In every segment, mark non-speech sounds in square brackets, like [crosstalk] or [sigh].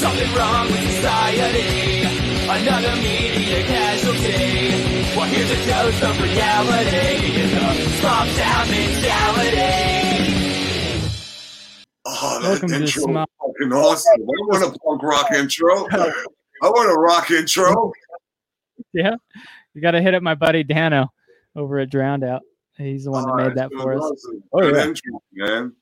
something wrong with society. Another media casualty. Well, here's a dose of reality in the small town mentality. Oh, that Welcome intro Small- was fucking awesome. I want a punk rock intro. I want a rock intro. [laughs] Yeah, you got to hit up my buddy Dano over at Drowned Out. He's the one that made that that's for us. awesome. Oh, Good yeah. intro, man.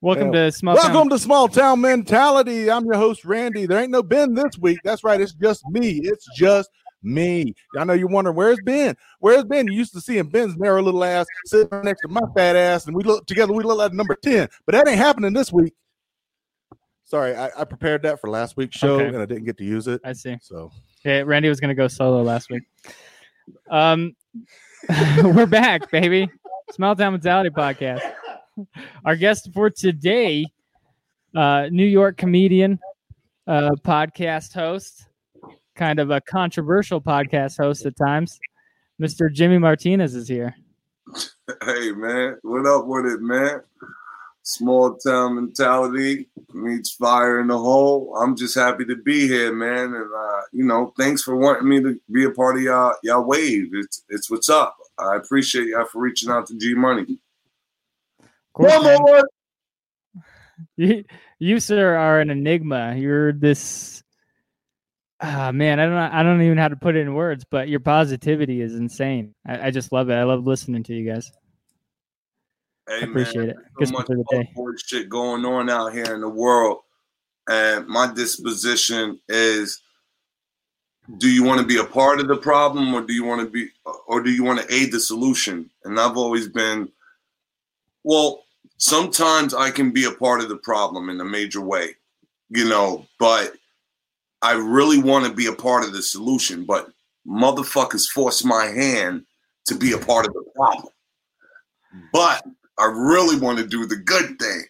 Welcome Yeah. to Small Town. Welcome to Small Town Mentality. I'm your host, Randy. There ain't no Ben this week. That's right. It's just me. It's just me. I know you're wondering where's Ben? Where's Ben? You used to see him Ben's narrow little ass sitting next to my fat ass, and we look together. We look like number ten, but that ain't happening this week. Sorry, I, I prepared that for last week's show, Okay. and I didn't get to use it. I see. So Okay, Randy was going to go solo last week. Um, [laughs] we're back, baby. Small Town Mentality Podcast. Our guest for today, uh, New York comedian, uh, podcast host, kind of a controversial podcast host at times. Mr. Jimmy Martinez is here. Hey, man. What up with it, man? Small town mentality meets fire in the hole. I'm just happy to be here, man. And, uh, you know, thanks for wanting me to be a part of y'all, y'all wave. It's, it's what's up. I appreciate y'all for reaching out to G Money. Of course, One man. more. [laughs] you, you sir are an enigma. You're this ah man, I don't I don't even know how to put it in words, but your positivity is insane. I, I just love it. I love listening to you guys. Hey, I appreciate man, it. there's Gets So much through the day. shit going on out here in the world, and my disposition is: Do you want to be a part of the problem, or do you want to be, or do you want to aid the solution? And I've always been, well, sometimes I can be a part of the problem in a major way, you know, but I really want to be a part of the solution. But motherfuckers force my hand to be a part of the problem. But I really want to do the good thing.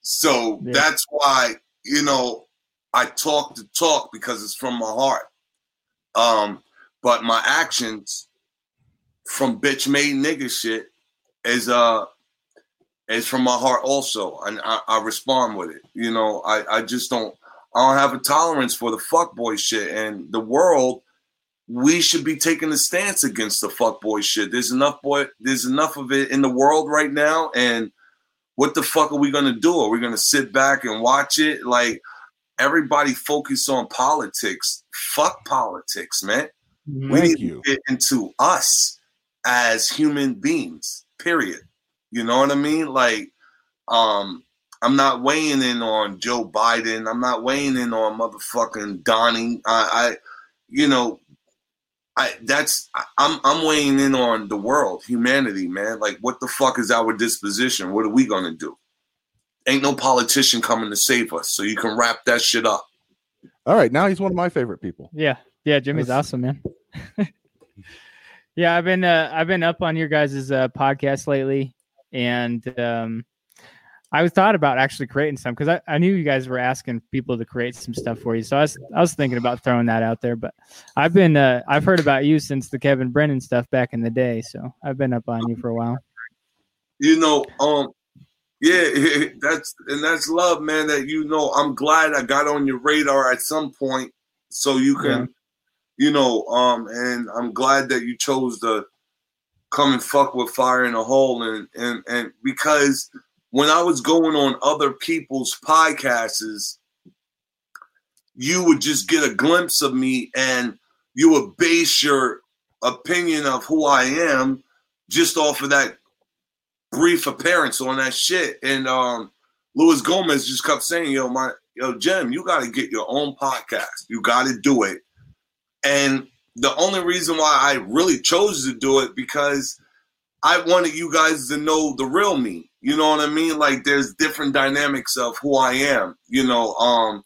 So Yeah. that's why, you know, I talk to talk because it's from my heart. Um, but my actions from bitch made nigga shit is uh is from my heart also. And I, I respond with it. You know, I, I just don't I don't have a tolerance for the fuckboy shit. And the world we should be taking a stance against the fuckboy shit. There's enough boy there's enough of it in the world right now and what the fuck are we gonna do? Are we gonna sit back and watch it? Like everybody focus on politics. Fuck politics, man. Mhm. We Thank need you. to get into us as human beings. Period. You know what I mean? Like, um, I'm not weighing in on Joe Biden. I'm not weighing in on motherfucking Donnie. I, I you know, I that's I- I'm I'm weighing in on the world, humanity, man. Like, what the fuck is our disposition? What are we gonna do? Ain't no politician coming to save us, so you can wrap that shit up. all right, now he's one of my favorite people. Yeah. Yeah, Jimmy's That's- awesome, man. [laughs] yeah, I've been uh, I've been up on your guys' uh, podcast lately and um I was thought about actually creating some because I, I knew you guys were asking people to create some stuff for you. So I was I was thinking about throwing that out there. But I've been uh, I've heard about you since the Kevin Brennan stuff back in the day. So I've been up on you for a while. you know, um, yeah, [laughs] that's and that's love, man. That you know, I'm glad I got on your radar at some point, so you can, you know, um, and I'm glad that you chose to come and fuck with fire in a hole, and and and because when I was going on other people's podcasts, you would just get a glimpse of me, and you would base your opinion of who I am just off of that brief appearance on that shit. And um Luis Gomez just kept saying, yo, my yo, Jim, you gotta get your own podcast. You gotta do it. And the only reason why I really chose to do it because I wanted you guys to know the real me. You know what I mean? Like there's different dynamics of who I am, you know, um,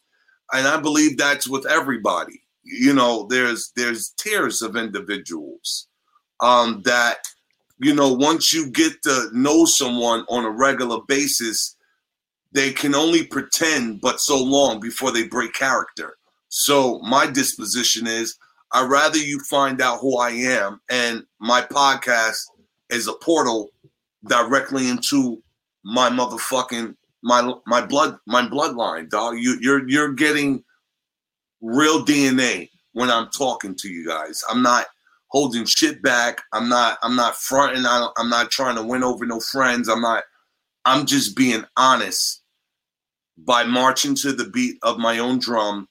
and I believe that's with everybody. You know, there's there's tiers of individuals um that you know, once you get to know someone on a regular basis, they can only pretend but so long before they break character. So my disposition is I'd rather you find out who I am, and my podcast is a portal directly into my motherfucking my my blood my bloodline, dog. You you're you're getting real DNA when I'm talking to you guys. I'm not holding shit back. I'm not I'm not fronting. I am not trying to win over no friends. I'm not. I'm just being honest by marching to the beat of my own drum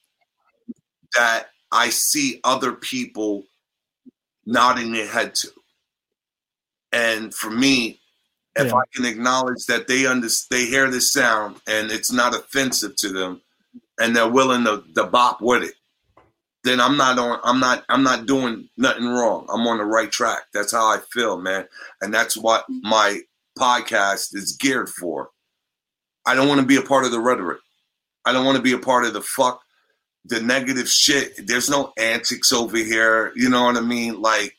that I see other people nodding their head to. And for me, if yeah. I can acknowledge that they understand, they hear this sound and it's not offensive to them, and they're willing to, to bop with it, then I'm not on. I'm not. I'm not doing nothing wrong. I'm on the right track. That's how I feel, man, and that's what my podcast is geared for. I don't want to be a part of the rhetoric. I don't want to be a part of the fuck, the negative shit. There's no antics over here. You know what I mean? Like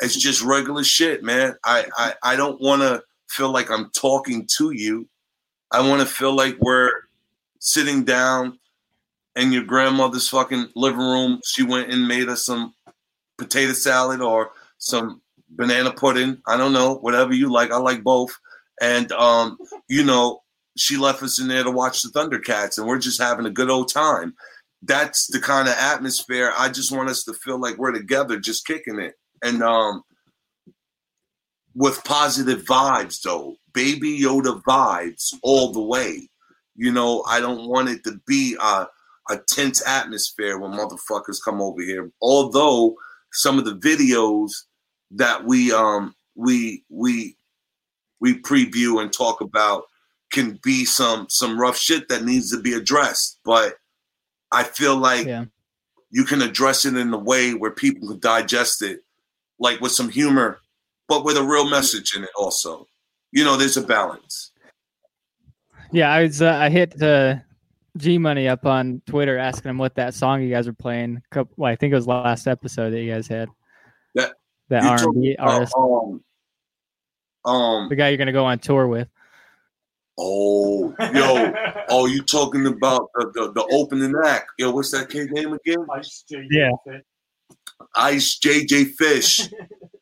it's just regular shit, man. I I, I don't want to feel like I'm talking to you. I want to feel like we're sitting down in your grandmother's fucking living room. She went and made us some potato salad or some banana pudding. I don't know, whatever you like. I like both. And um, you know, she left us in there to watch the Thundercats, and we're just having a good old time. That's the kind of atmosphere I just want us to feel like we're together, just kicking it, and um, with positive vibes, though, Baby Yoda vibes all the way. You know, I don't want it to be a, a tense atmosphere when motherfuckers come over here. Although some of the videos that we um we we we preview and talk about can be some some rough shit that needs to be addressed. But I feel like yeah. you can address it in a way where people can digest it, like with some humor, but with a real message in it. Also, you know, there's a balance. Yeah, I was uh, I hit uh, G Money up on Twitter asking him what that song you guys are playing. Well, I think it was last episode that you guys had. That that R and B artist. Um, um, the guy you're gonna go on tour with. Oh, yo, [laughs] oh, you talking about the, the, the opening act? Yo, what's that kid name again? Ice JJ. Yeah. Ice JJ Fish.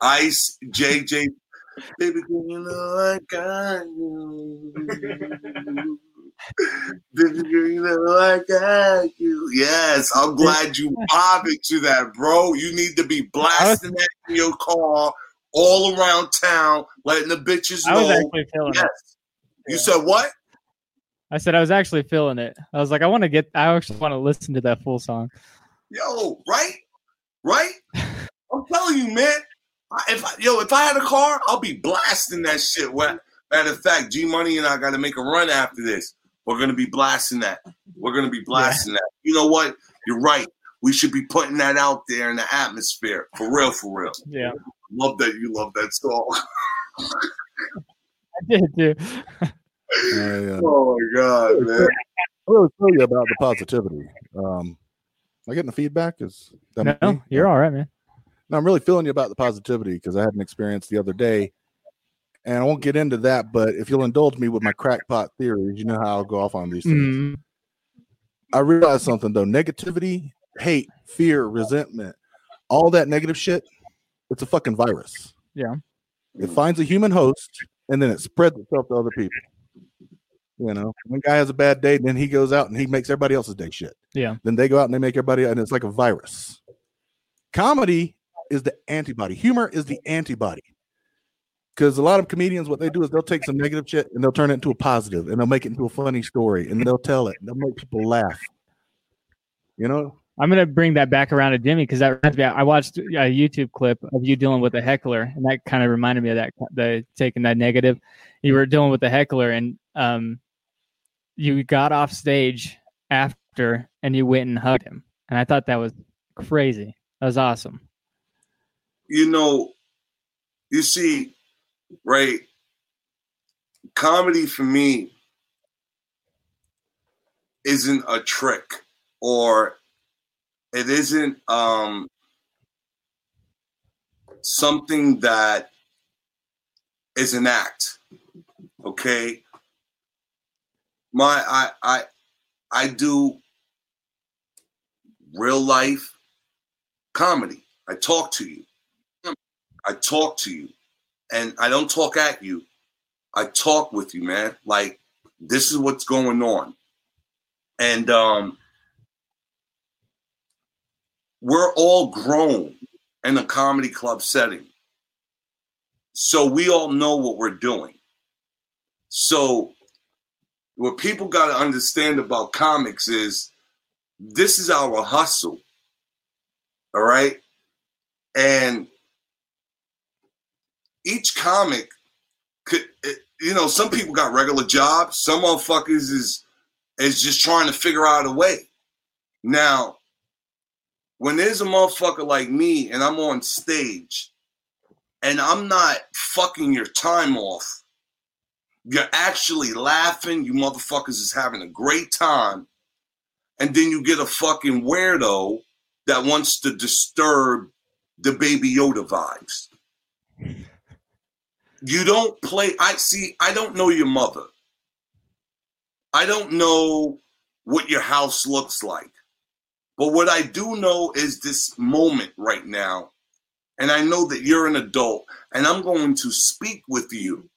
Ice JJ. [laughs] Baby, you know I got you. Baby, you know I got you. Yes, I'm glad you bobbing to that, bro. You need to be blasting that in your car all around town, letting the bitches know. I was actually feeling yes. it. You said what? I said I was actually feeling it. I was like, I want to get. I actually want to listen to that full song. Yo, right, right. [laughs] I'm telling you, man. If I, yo, if I had a car, I'll be blasting that shit. Matter of fact, G Money and I got to make a run after this. We're gonna be blasting that. We're gonna be blasting yeah. that. You know what? You're right. We should be putting that out there in the atmosphere for real, for real. Yeah. Love that you love that song. [laughs] I did too. yeah. Oh my god, man! I really tell you about the positivity. Um, am I getting the feedback? Is that no? Me? You're all right, man. No, I'm really feeling you about the positivity because I had an experience the other day, and I won't get into that. But if you'll indulge me with my crackpot theories, you know how I'll go off on these things. Mm-hmm. I realized something though: negativity, hate, fear, resentment, all that negative shit. It's a fucking virus. Yeah. It finds a human host and then it spreads itself to other people. You know, one guy has a bad day, then he goes out and he makes everybody else's day shit. Yeah. Then they go out and they make everybody, and it's like a virus. Comedy is the antibody. Humor is the antibody. Because a lot of comedians, what they do is they'll take some negative shit and they'll turn it into a positive, and they'll make it into a funny story, and they'll tell it. and They'll make people laugh. You know, I'm gonna bring that back around to Jimmy because that I watched a YouTube clip of you dealing with a heckler, and that kind of reminded me of that the taking that negative. You were dealing with the heckler, and um, you got off stage after, and you went and hugged him, and I thought that was crazy. That was awesome. You know, you see, right? Comedy for me isn't a trick or it isn't um, something that is an act. Okay. My I I I do real life comedy. I talk to you. I talk to you. And I don't talk at you. I talk with you, man. Like this is what's going on. And um, we're all grown in a comedy club setting. So we all know what we're doing. So what people got to understand about comics is this is our hustle. All right. And each comic could, eh, you know, some people got regular jobs. Some motherfuckers is is just trying to figure out a way. Now, when there's a motherfucker like me and I'm on stage and I'm not fucking your time off, you're actually laughing, you motherfuckers is having a great time, and then you get a fucking weirdo that wants to disturb the baby Yoda vibes. You don't play. I see. I don't know your mother. I don't know what your house looks like. But what I do know is this moment right now. And I know that you're an adult, and I'm going to speak with you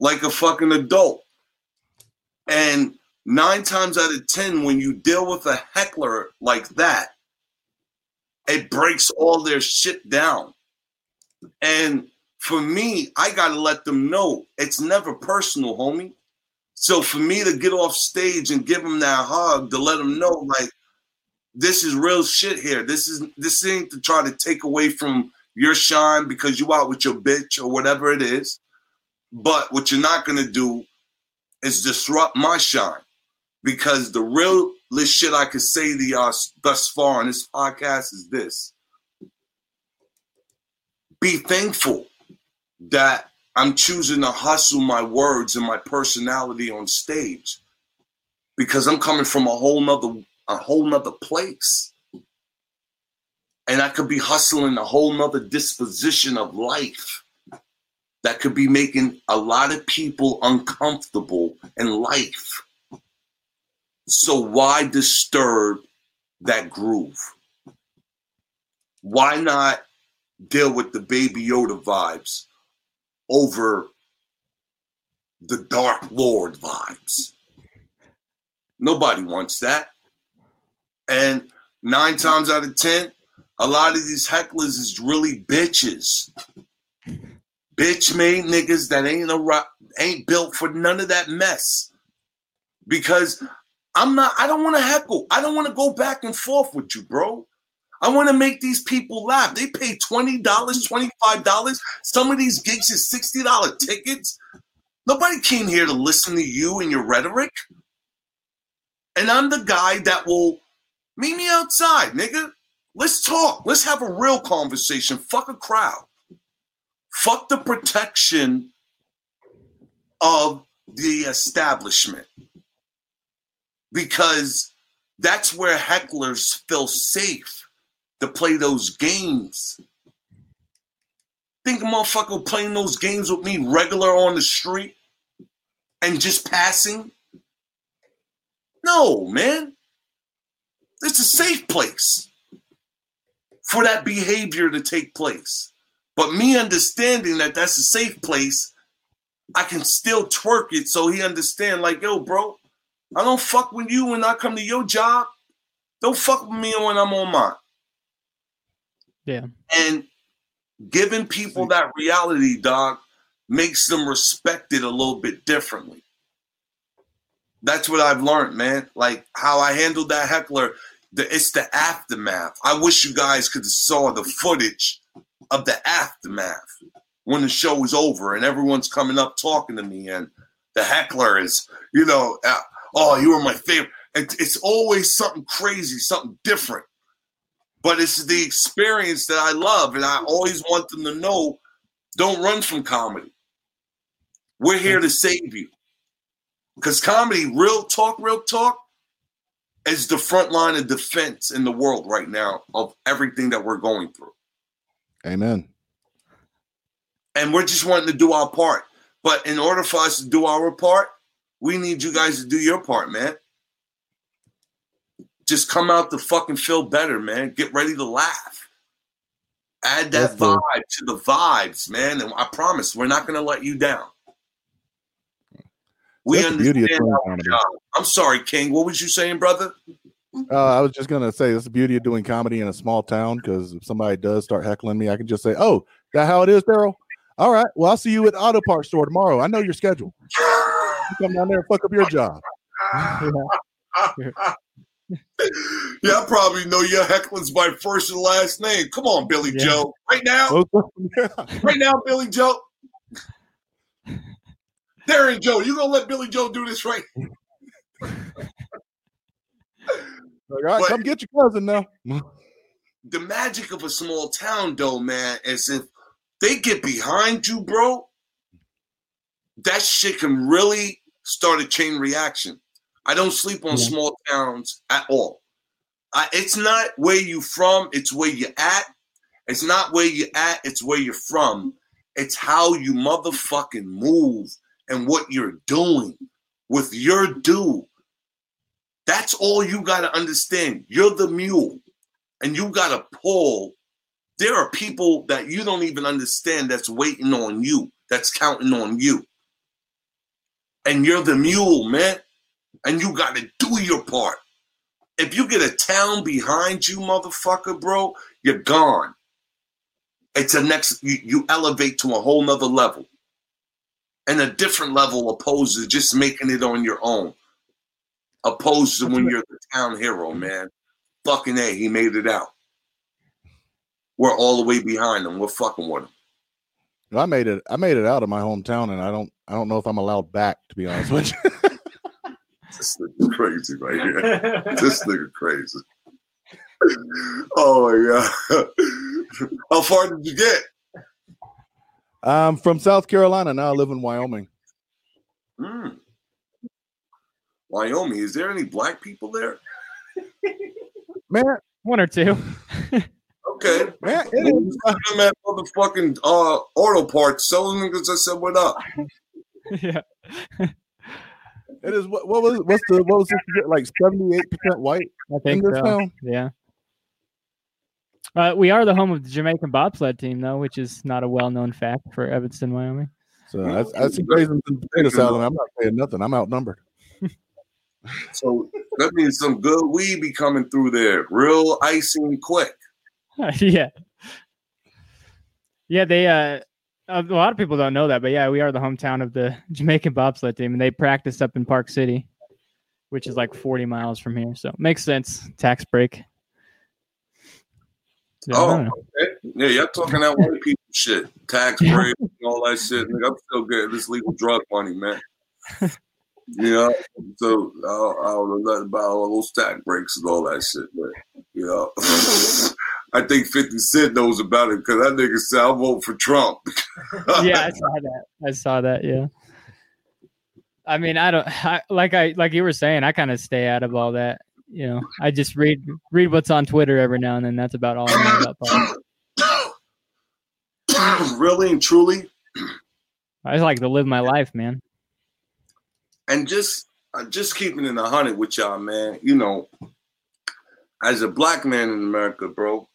like a fucking adult. And nine times out of 10, when you deal with a heckler like that, it breaks all their shit down. And for me, I got to let them know it's never personal, homie. So for me to get off stage and give them that hug to let them know, like, this is real shit here. This is this ain't to try to take away from your shine because you out with your bitch or whatever it is. But what you're not gonna do is disrupt my shine because the realest shit I could say to y'all thus far on this podcast is this: be thankful that I'm choosing to hustle my words and my personality on stage because I'm coming from a whole nother a whole nother place. And I could be hustling a whole nother disposition of life that could be making a lot of people uncomfortable in life. So why disturb that groove? Why not deal with the baby Yoda vibes over the Dark Lord vibes. Nobody wants that. And nine times out of ten, a lot of these hecklers is really bitches. Bitch made niggas that ain't a rock, ain't built for none of that mess. Because I'm not, I don't want to heckle. I don't want to go back and forth with you, bro. I want to make these people laugh. They pay $20, $25. Some of these gigs is $60 tickets. Nobody came here to listen to you and your rhetoric. And I'm the guy that will meet me outside, nigga. Let's talk. Let's have a real conversation. Fuck a crowd. Fuck the protection of the establishment. Because that's where hecklers feel safe to play those games. Think a motherfucker playing those games with me regular on the street and just passing? No, man. It's a safe place for that behavior to take place. But me understanding that that's a safe place, I can still twerk it so he understand like, yo, bro, I don't fuck with you when I come to your job. Don't fuck with me when I'm on mine. Yeah. And giving people that reality, dog, makes them respect it a little bit differently. That's what I've learned, man. Like how I handled that heckler. The, it's the aftermath. I wish you guys could have saw the footage of the aftermath when the show was over and everyone's coming up talking to me and the heckler is, you know, uh, oh, you were my favorite. It, it's always something crazy, something different but it's the experience that I love, and I always want them to know: don't run from comedy. We're here to save you, because comedy, real talk, real talk, is the front line of defense in the world right now of everything that we're going through. Amen. And we're just wanting to do our part, but in order for us to do our part, we need you guys to do your part, man just come out to fucking feel better, man. Get ready to laugh. Add that vibe to the vibes, man. And I promise we're not gonna let you down. We That's the beauty of understand doing our comedy. job. I'm sorry, King. What was you saying, brother? Uh, I was just gonna say it's the beauty of doing comedy in a small town because if somebody does start heckling me, I can just say, "Oh, that how it is, Daryl." All right. Well, I'll see you at auto parts store tomorrow. I know your schedule. You come down there and fuck up your job. [laughs] [laughs] [laughs] Yeah, I probably know your hecklers by first and last name. Come on, Billy Yeah. Joe. Right now, [laughs] right now, Billy Joe. Darren Joe, you gonna let Billy Joe do this right? [laughs] All right, But- come get your cousin now. [laughs] The magic of a small town, though, man, is if they get behind you, bro, that shit can really start a chain reaction. I don't sleep on Yeah. small towns at all. I, it's not where you from, it's where you at. It's not where you at, it's where you're from. It's how you motherfucking move and what you're doing with your dude. That's all you got to understand. You're the mule and you got to pull. There are people that you don't even understand that's waiting on you, that's counting on you. And you're the mule, man. And you got to do your part. If you get a town behind you, motherfucker, bro, you're gone. It's a next, you, you elevate to a whole nother level. And a different level opposed to just making it on your own. Opposed to when you're the town hero, man. Fucking A, he made it out. We're all the way behind him. We're fucking with him. I made it. I made it out of my hometown, and I don't. I don't know if I'm allowed back. To be honest with you. This nigga crazy right here. this nigga crazy. Oh my god. How far did you get? I'm from South Carolina now. I live in Wyoming. Hmm. Wyoming. Is there any black people there? Man, One or two. Okay. man, it is. I'm at motherfucking uh, auto parts. Selling niggas. I said, what up? [laughs] yeah. It is. What, what was? What's the? What was this? Like seventy eight percent white I in think this so. town. Yeah. Uh, we are the home of the Jamaican bobsled team, though, which is not a well-known fact for Evanston, Wyoming. So that's that's some raisins and potato salad. I'm not saying nothing. I'm outnumbered. [laughs] So that means some good weed be coming through there. Real icing quick. [laughs] yeah. Yeah, they uh Uh, a lot of people don't know that, but yeah, we are the hometown of the [laughs] Jamaican bobsled team and they practice up in Park City, which is like 40 miles from here. So makes sense. Tax break. Yeah, Oh, okay. Yeah, y'all talking that white people shit. Tax break all that shit. Nigga, I'm still getting this legal drug money, man. [laughs] Yeah, so I don't, I don't know nothing about all those tax breaks and all that shit, man. You know, [laughs] I think 50 Cent knows about it because that nigga said, I'll vote for Trump. [laughs] yeah, I saw that. I saw that. Yeah. I mean, I don't I, like I like you were saying. I kind of stay out of all that. You know, I just read read what's on Twitter every now and then. That's about all I know about politics. [coughs] really and truly. I just like to live my life, man. And just uh, just keeping in a hundred with y'all, man. You know, as a black man in America, bro,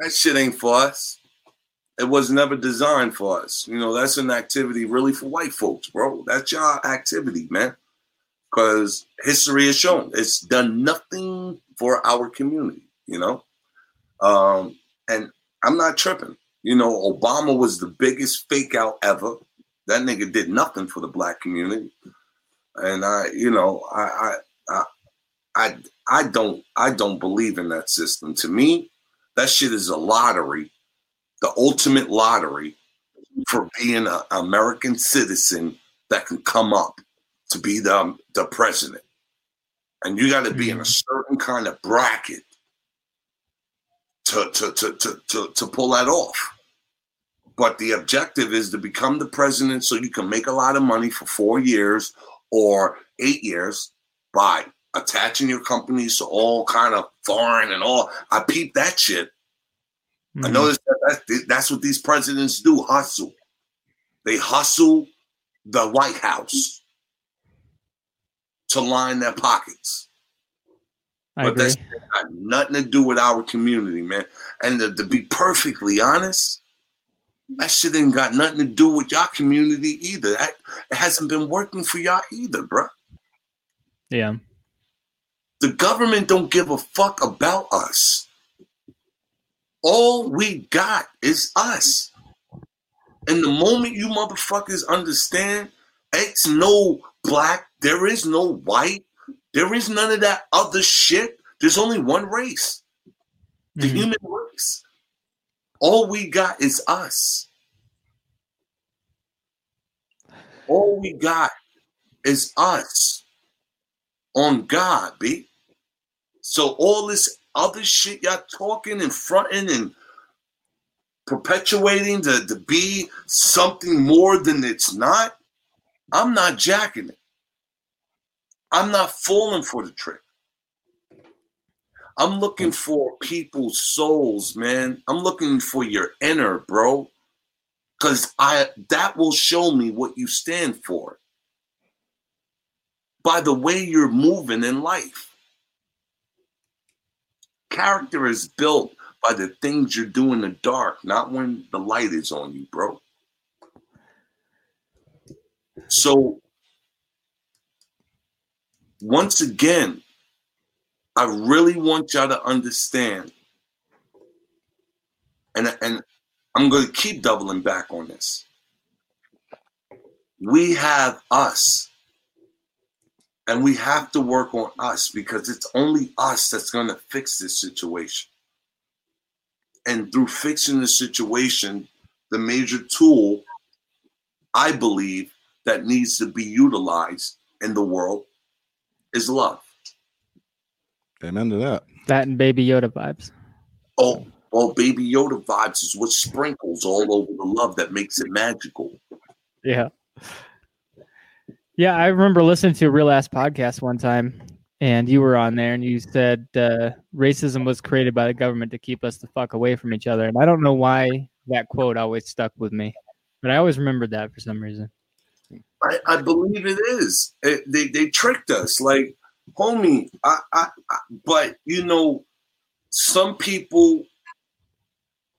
that shit ain't for us. It was never designed for us. You know, that's an activity really for white folks, bro. That's y'all activity, man. Because history has shown it's done nothing for our community. You know, um, and I'm not tripping. You know, Obama was the biggest fake out ever. That nigga did nothing for the black community. And I, you know, I I I I, I don't I don't believe in that system. To me, that shit is a lottery, the ultimate lottery for being an American citizen that can come up to be the um, the president. And you got to be in a mm-hmm. certain kind of bracket to to to to to, to pull that off. But the objective is to become the president so you can make a lot of money for four years or eight years by attaching your companies to all kind of foreign and all. I peep that shit. I Mhm. noticed that that's, that's what these presidents do hustle. They hustle the White House to line their pockets. I but agree. that's got nothing to do with our community, man. And to, to be perfectly honest, That shit ain't got nothing to do with y'all community either. That it hasn't been working for y'all either, bro. Yeah. The government don't give a fuck about us. All we got is us. And the moment you motherfuckers understand, it's no black, there is no white, there is none of that other shit. There's only one race, the Mhm. human race. All we got is us. All we got is us on God, B. So all this other shit y'all talking and fronting and perpetuating to, to be something more than it's not, I'm not jacking it. I'm not falling for the trick. I'm looking for people's souls, man. I'm looking for your inner, bro. Cause I that will show me what you stand for. By the way you're moving in life. Character is built by the things you do in the dark, not when the light is on you, bro. So, once again, I really want y'all to understand, and, and I'm going to keep doubling back on this. We have us, and we have to work on us because it's only us that's going to fix this situation. And through fixing the situation, the major tool I believe that needs to be utilized in the world is love. Amen to that. That and Baby Yoda vibes. Oh, oh, Baby Yoda vibes is what sprinkles all over the love that makes it magical. Yeah. Yeah, I remember listening to a real ass podcast one time, and you were on there, and you said uh, racism was created by the government to keep us the fuck away from each other. And I don't know why that quote always stuck with me, but I always remembered that for some reason. I, I believe it is. It- they they tricked us, like homie. I, I, I but you know, some people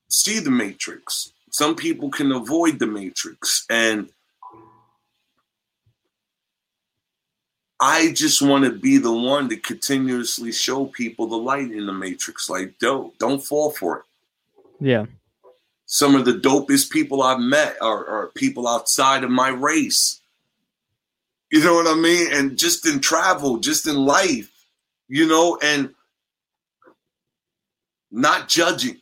see the matrix. Some people can avoid the matrix, and I just want to be the one to continuously show people the light in the matrix. Like, don't don't fall for it. Yeah. some of the dopest people I've met are, are people outside of my race. You know what I mean? And just in travel, just in life, you know, and not judging,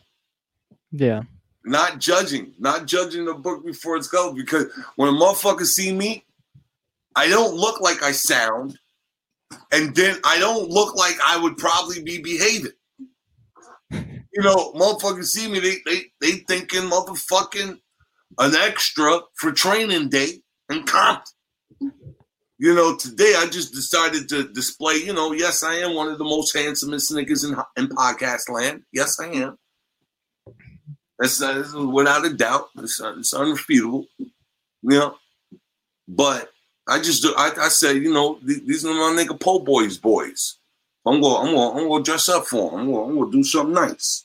Yeah. not judging, not judging the book before it's covered. Because when a motherfucker see me, I don't look like I sound, and then I don't look like I would probably be behaving. You know, motherfuckers see me, they they they thinking motherfucking an extra for training day and comp. You know, today I just decided to display, you know, yes, I am one of the most handsomest niggas in, in podcast land. Yes, I am. That's, uh, that's without a doubt. It's, uh, it's unrefutable. You know, but I just. I, I said, you know, th- these are my nigga po boys boys. I'm going. I'm going. I'm going to dress up for them. I'm going. I'm going to do something nice.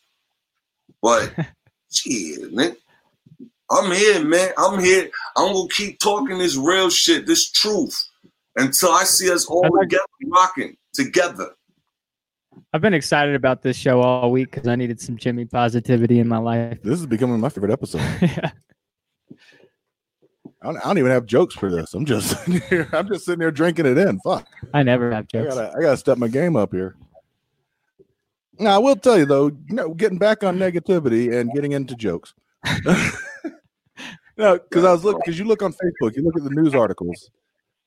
But [laughs] shit, man, I'm here, man. I'm here. I'm gonna keep talking this real shit, this truth, until I see us all I like- together rocking together. I've been excited about this show all week because I needed some Jimmy positivity in my life. This is becoming my favorite episode. [laughs] yeah. I don't, I don't even have jokes for this. I'm just [laughs] sitting here. I'm just sitting here drinking it in. Fuck. I never have I jokes. gotta I gotta step my game up here. Now I will tell you though, you know, getting back on negativity and getting into jokes. [laughs] no, because I was looking because you look on Facebook, you look at the news articles,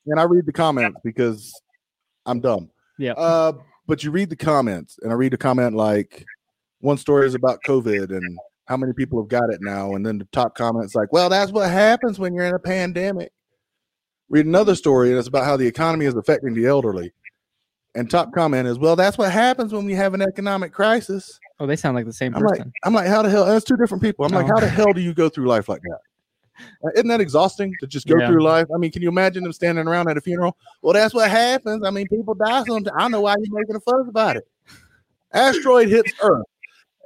and I read the comments because I'm dumb. Yeah. Uh, but you read the comments, and I read a comment like one story is about COVID and how many people have got it now, and then the top comments like, "Well, that's what happens when you're in a pandemic." Read another story, and it's about how the economy is affecting the elderly. And top comment is, "Well, that's what happens when we have an economic crisis." Oh, they sound like the same I'm like, person. I'm like, how the hell? That's two different people. I'm like, Oh. how the hell do you go through life like that? Isn't that exhausting to just go Yeah. through life? I mean, can you imagine them standing around at a funeral? Well, that's what happens. I mean, people die sometimes. I know why you're making a fuss about it. Asteroid hits Earth.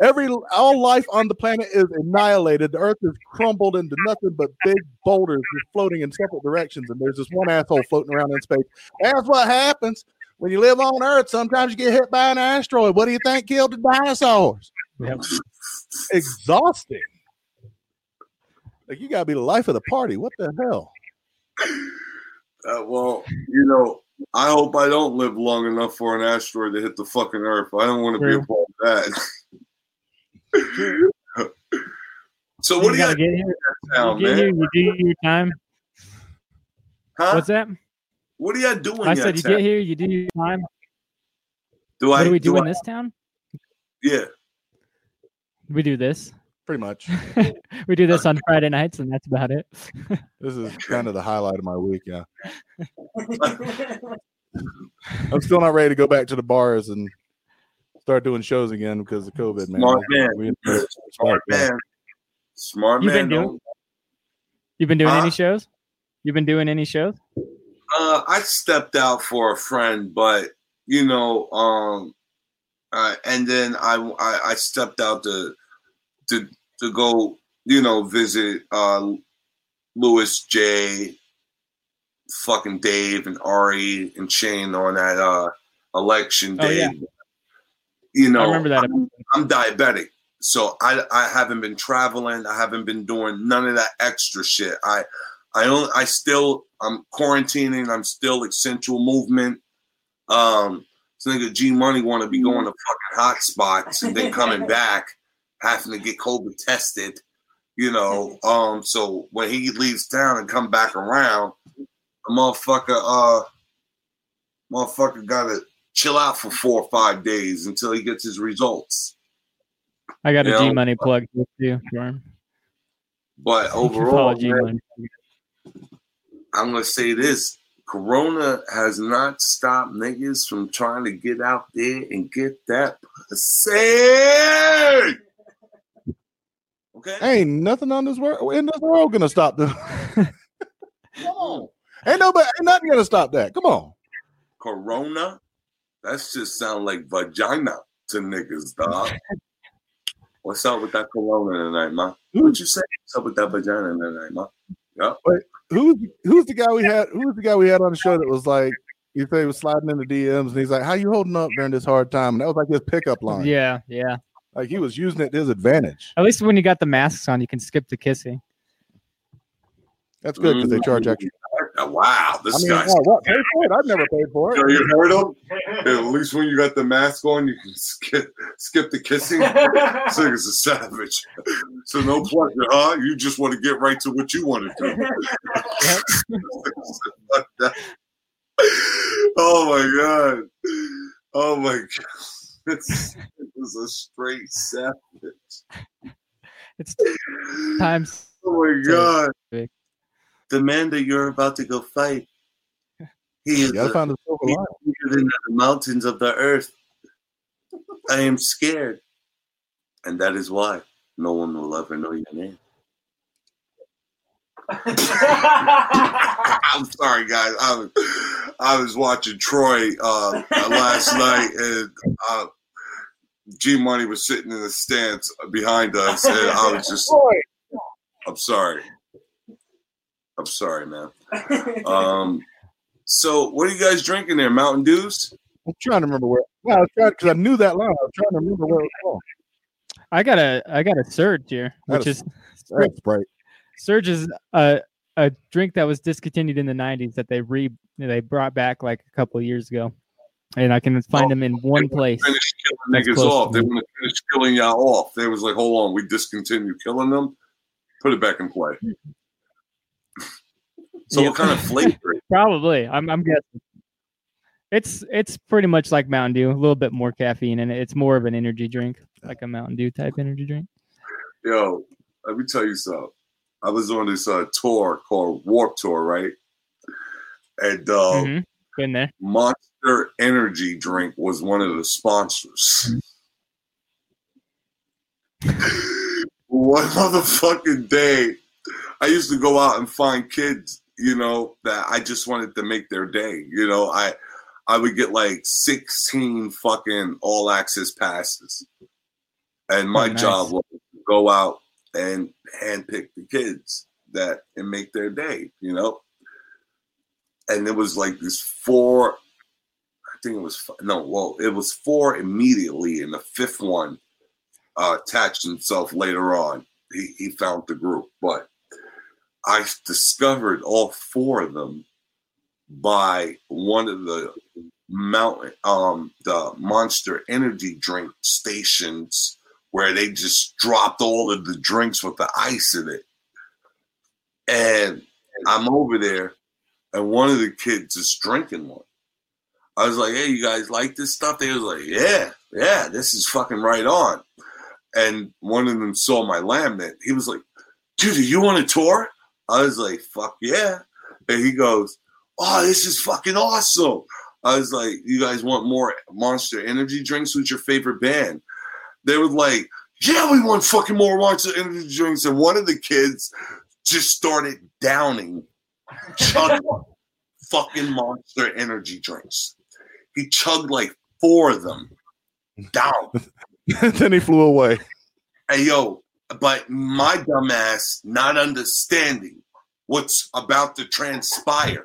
Every all life on the planet is annihilated. The earth is crumbled into nothing but big boulders just floating in separate directions, and there's this one asshole floating around in space. That's what happens when you live on Earth. Sometimes you get hit by an asteroid. What do you think killed the dinosaurs? Yep. Exhausting. Like you gotta be the life of the party. What the hell? Uh, well, you know, I hope I don't live long enough for an asteroid to hit the fucking Earth. I don't want to be a part of that. [laughs] so what do you gotta get here? now, you, get here, you do your time. Huh? What's that? What are you doing? I said you town? get here, you do your time. Do What I do we do I- in this town? Yeah. We do this. Pretty much. [laughs] [laughs] we do this on [laughs] Friday nights, and that's about it. [laughs] This is kind of the highlight of my week. Yeah. I'm still not ready to go back to the bars and start doing shows again because of COVID, man. Smart man. We- Smart yeah. man. Smart You've man. been doing- You've been doing Huh? any shows? You've been doing any shows? Uh, I stepped out for a friend, but you know, um, uh, and then I, I I stepped out to to to go, you know, visit uh, Luis J, fucking Dave and Ari and Shane on that uh election Oh, day. yeah. You know, I remember that. I'm, I'm diabetic, so I I haven't been traveling. I haven't been doing none of that extra shit. I I don't. I still. I'm quarantining. I'm still essential movement. Um, so nigga G Money want to be going to fucking hot spots and then coming [laughs] back, having to get COVID tested. You know. Um. So when he leaves town and come back around, the motherfucker. Uh. Motherfucker gotta chill out for four or five days until he gets his results. I got a Yeah. G Money plug too for him. But overall, man, I'm gonna say this: Corona has not stopped niggas from trying to get out there and get that pussy. Okay, Ain't nothing on this world in this world gonna stop them. [laughs] come on, ain't nobody ain't nothing gonna stop that. Come on. Corona. That's just sound like vagina to niggas, dog. What's up with that Corona tonight, ma? What you say? What's up with that vagina tonight, ma? Who's who's the guy we had who's the guy we had on the show that was like you say he was sliding in the DMs and he's like, How you holding up during this hard time? And that was like his pickup line. Yeah, yeah. Like he was using it to his advantage. At least when you got the masks on, you can skip the kissing. That's good because they mm-hmm. charge extra. Oh, Wow, this I mean, guy's. oh. Pay for it? I've never paid for it. You heard him? At least when you got the mask on, you can skip skip the kissing. [laughs] This nigga's a savage. So no pleasure, huh? You just want to get right to what you want to do. [laughs] [laughs] oh my god. Oh my god. This is a straight savage. [laughs] It's times. Oh my god. Big. The man that you're about to go fight. He is You gotta a- find the silver He's line. bigger than the mountains of the earth. I am scared. And that is why no one will ever know your name. [laughs] I'm sorry, guys. I was, I was watching Troy uh, last night, and uh, G Money was sitting in the stands behind us, and I was [laughs] just, I'm sorry. I'm sorry, man. [laughs] Um, so, what are you guys drinking there? Mountain Dews? I'm trying to remember where. Yeah, I was trying because I knew that line. I was trying to remember where it was I got a I got a surge here, That which is- is from. Right. Surge is a a drink that was discontinued in the '90s that they re they brought back like a couple of years ago, and I can find Oh, them in one place. Finish killing niggas off. They me. want to finish killing y'all off. They was like, hold on, we discontinue killing them. Put it back in play. [laughs] So, Yeah. what kind of flavor? Probably, I'm I'm guessing. It's it's pretty much like Mountain Dew, a little bit more caffeine and it. It's more of an energy drink, like a Mountain Dew type energy drink. Yo, let me tell you something. I was on this uh, tour called Warped Tour, right? And uh, Mhm. Been there. Monster Energy drink was one of the sponsors. one motherfucking day, I used to go out and find kids, you know, that I just wanted to make their day. You know, I I would get like 16 fucking all access passes. and my Oh, nice. job was to go out and handpick the kids that and make their day, you know. And it was like this four, think it was no, well, it was four immediately, and the fifth one uh, attached himself later on. He he found the group, but I discovered all four of them by one of the mountain um the monster energy drink stations where they just dropped all of the drinks with the ice in it and i'm over there and one of the kids is drinking one i was like hey you guys like this stuff they was like yeah yeah this is fucking right on and one of them saw my laminate he was like dude do you want a tour i was like fuck yeah and he goes oh this is fucking awesome I was like, you guys want more Monster Energy drinks? Who's your favorite band? They were like, yeah, we want fucking more Monster Energy drinks. And one of the kids just started downing, [laughs] fucking Monster Energy drinks. He chugged like four of them down. [laughs] then he flew away. Hey, yo, but my dumbass not understanding what's about to transpire.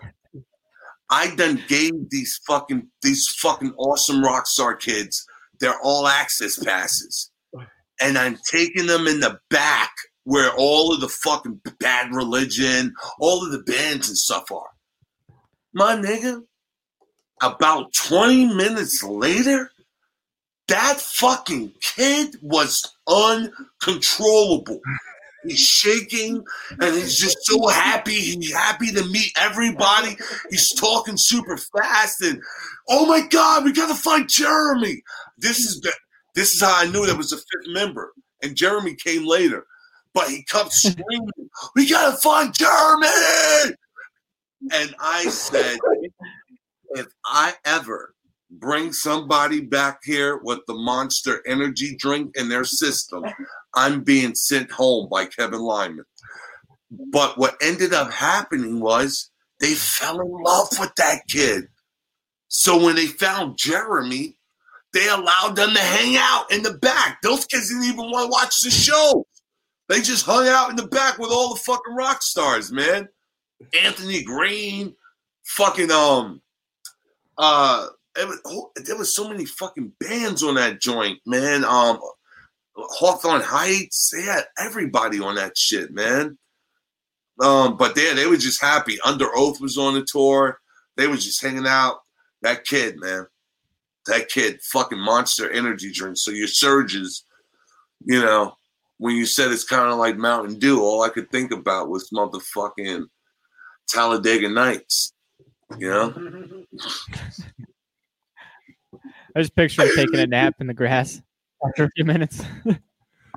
I done gave these fucking these fucking awesome rock star kids their all access passes. And I'm taking them in the back where all of the fucking bad religion, all of the bands and stuff are. My nigga, about 20 minutes later, that fucking kid was uncontrollable. He's shaking and he's just so happy. He's happy to meet everybody. He's talking super fast and oh my god, we gotta find Jeremy. This is the, this is how I knew there was a fifth member. And Jeremy came later, but he kept [laughs] screaming, "We gotta find Jeremy!" And I said, if I ever bring somebody back here with the monster energy drink in their system, I'm being sent home by Kevin Lyman. But what ended up happening was they fell in love with that kid. So when they found Jeremy, they allowed them to hang out in the back. Those kids didn't even want to watch the show. They just hung out in the back with all the fucking rock stars, man. Anthony Green, fucking um, uh, it oh, there was so many fucking bands on that joint, man. Um, Hawthorne Heights, they had everybody on that shit, man. Um, but they they were just happy. Under Oath was on the tour. They was just hanging out. That kid, man, that kid, fucking monster energy drink. So your surges, you know, when you said it's kind of like Mountain Dew, all I could think about was motherfucking Talladega Nights. You know, I just picture him taking a nap in the grass after a few minutes. [laughs]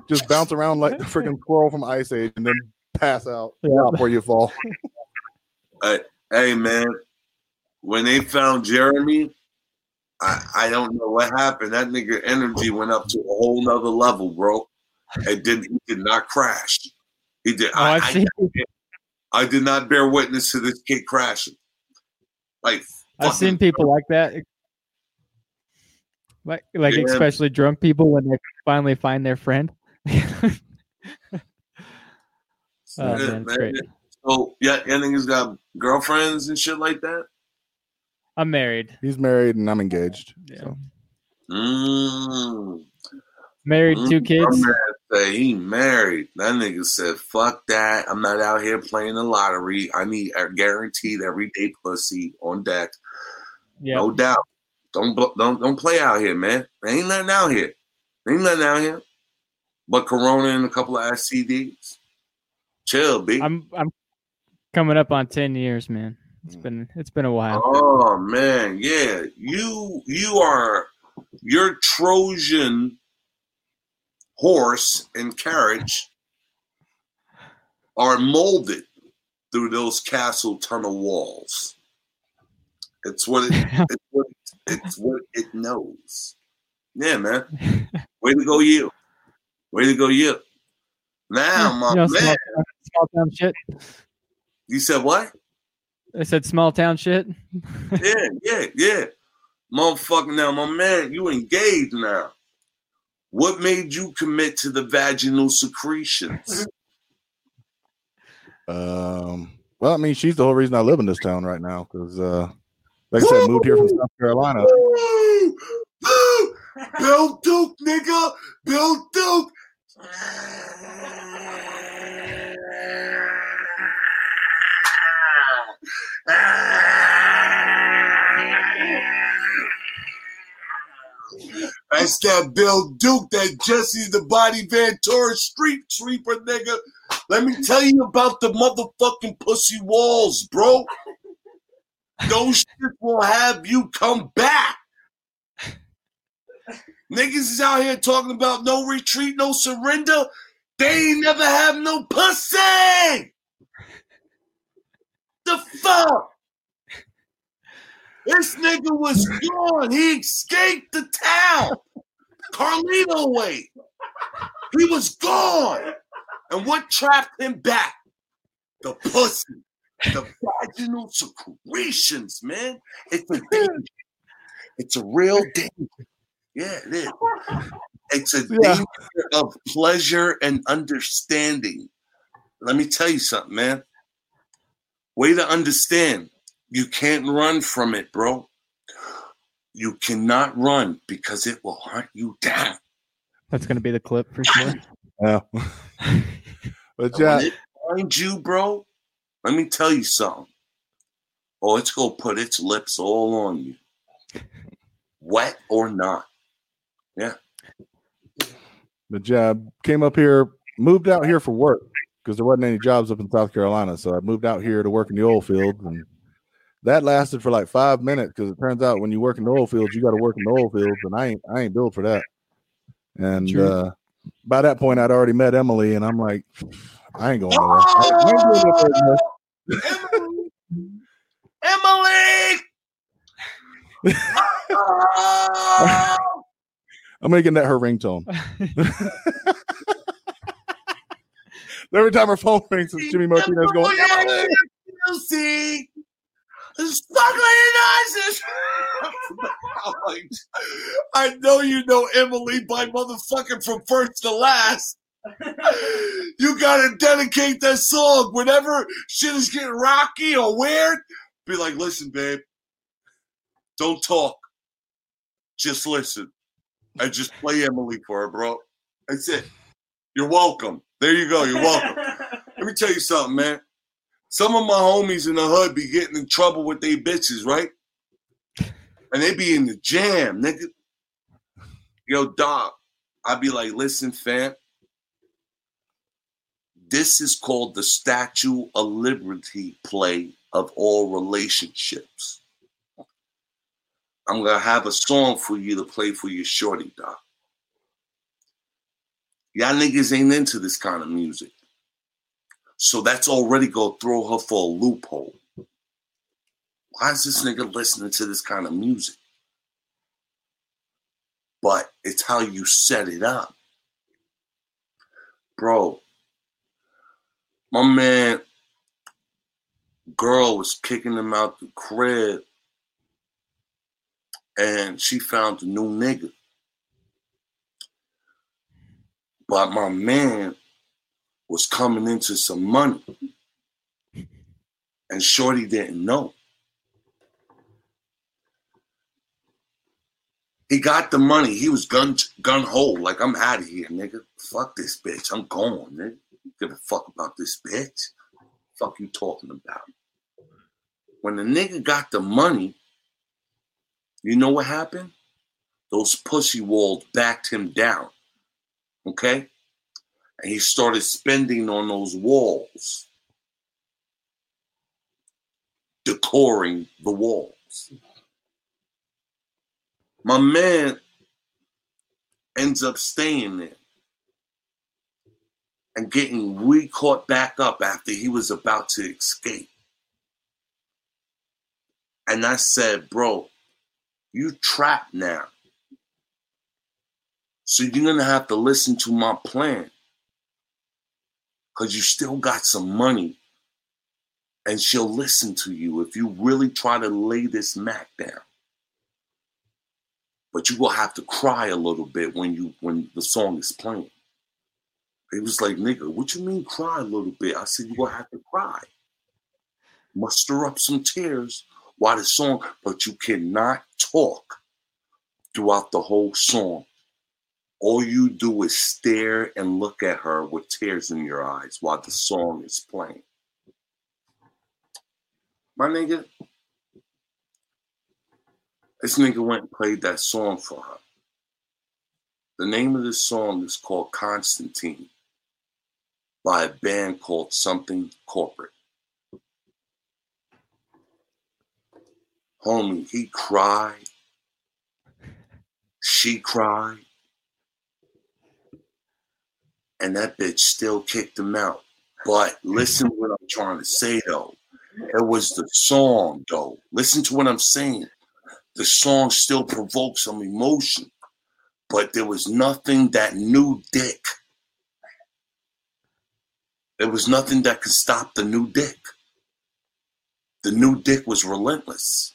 Just bounce around like the freaking squirrel from Ice Age and then pass out Yeah. [laughs] before you fall. hey man, when they found Jeremy, I, I don't know what happened. That nigga energy went up to a whole nother level, bro. It did he did not crash. He did. Oh, I, I've I, seen I did not bear witness to this kid crashing. Like I've seen people like that. Like like Yeah. especially drunk people when they finally find their friend. [laughs] oh Yeah, man, it's man. great. So yeah, yeah, niggas got girlfriends and shit like that. I'm married. He's married and I'm engaged. Yeah. So. Mm. Married, two Mm, kids. My man say he married. That nigga said, "Fuck that! I'm not out here playing the lottery. I need a guaranteed everyday pussy on deck. Yeah. No doubt. Don't bl- don't don't play out here, man. There ain't nothing out here. There ain't nothing out here. But Corona and a couple of STDs. Chill, b. I'm I'm coming up on ten years, man. It's been it's been a while. Oh man, yeah. You you are your Trojan horse and carriage are molded through those castle tunnel walls. It's what it, [laughs] it's what it's what it knows. Yeah, man. Way to go, you. Way to go, you. Now, my You know, man. small town shit. You said what? I said small town shit. yeah, yeah, yeah. Motherfucker, now, my man, you engaged now. What made you commit to the vaginal secretions? [laughs] Um, well, I mean, she's the whole reason I live in this town right now because, uh, like I said, moved here from South Carolina. Bill Duke, nigga! Bill Duke! That's that Bill Duke, that Jesse the Body Van Ventura Street Sweeper nigga. Let me tell you about the motherfucking pussy walls, bro. Those shit will have you come back. Niggas is out here talking about no retreat, no surrender. They ain't never have no pussy. The fuck? This nigga was gone. He escaped the town. Carlito way. He was gone. And what trapped him back? The pussy. The vaginal secretions, man. It's a danger. It's a real danger. Yeah, it is. It's a Yeah. danger of pleasure and understanding. Let me tell you something, man. Way to understand. You can't run from it, bro. You cannot run because it will hunt you down. That's going to be the clip for sure. [laughs] Yeah. [laughs] but And yeah, when it finds you, bro, let me tell you something. Oh, it's gonna put its lips all on you. Wet or not. Yeah. yeah, I came up here, moved out here for work because there wasn't any jobs up in South Carolina. So I moved out here to work in the oil field and that lasted for like five minutes because it turns out when you work in the oil fields, you got to work in the oil fields, and I ain't I ain't built for that. And True. uh, by that point, I'd already met Emily, and I'm like, I ain't going nowhere. I, I ain't doing no. Emily! Emily! [laughs] Oh! I'm making that her ringtone. [laughs] [laughs] Every time her phone rings, it's Jimmy Martinez going. "Emily!" Sparkling [laughs] eyes. I'm I know you know Emily by motherfucking from first to last. [laughs] You gotta dedicate that song whenever shit is getting rocky or weird. Be like, listen, babe, don't talk, just listen, and just play Emily for her, bro. That's it. You're welcome. There you go. You're welcome. [laughs] Let me tell you something, man. Some of my homies in the hood be getting in trouble with they bitches, right? And they be in the jam, nigga. Yo, dog. I be like, listen, fam. This is called the Statue of Liberty play of all relationships. I'm gonna have a song for you to play for your shorty, dog. Y'all niggas ain't into this kind of music. So that's already gonna throw her for a loophole. Why is this nigga listening to this kind of music? But it's how you set it up. Bro, my man, girl was kicking him out the crib and she found a new nigga. But my man was coming into some money. And Shorty didn't know. He got the money. He was gun gun ho, like I'm out of here, nigga. Fuck this bitch. I'm going, nigga. Give a fuck about this bitch. Fuck you talking about? When the nigga got the money, you know what happened? Those pussy walls backed him down. Okay? And he started spending on those walls, decoring the walls. My man ends up staying there and getting re caught back up after he was about to escape. And I said, bro, you trapped now. So you're gonna have to listen to my plan. Cause you still got some money. And she'll listen to you if you really try to lay this Mac down. but you will have to cry a little bit when you when the song is playing. He was like, nigga, what you mean cry a little bit? I said, you will have to cry. Muster up some tears while the song, but you cannot talk throughout the whole song. All you do is stare and look at her with tears in your eyes while the song is playing. My nigga, this nigga went and played that song for her. The name of the song is called Constantine by a band called Something Corporate. Homie, he cried. She cried. And that bitch still kicked him out. But listen what I'm trying to say though. It was the song though. Listen to what I'm saying. The song still provoked some emotion. But there was nothing that new dick there was nothing that could stop the new dick. The new dick was relentless.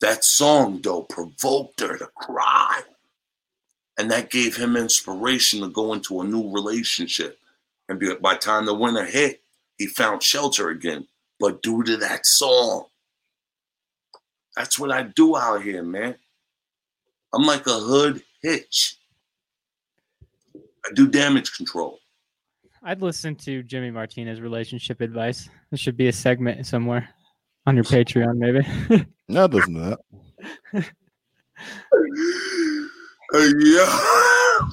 That song, though, provoked her to cry. And that gave him inspiration to go into a new relationship. And by the time the winter hit, he found shelter again. But due to that song, that's what I do out here, man. I'm like a hood hitch. I do damage control. I'd listen to Jimmy Martinez relationship advice. There should be a segment somewhere on your Patreon, maybe. [laughs] no, doesn't that. [laughs] yeah.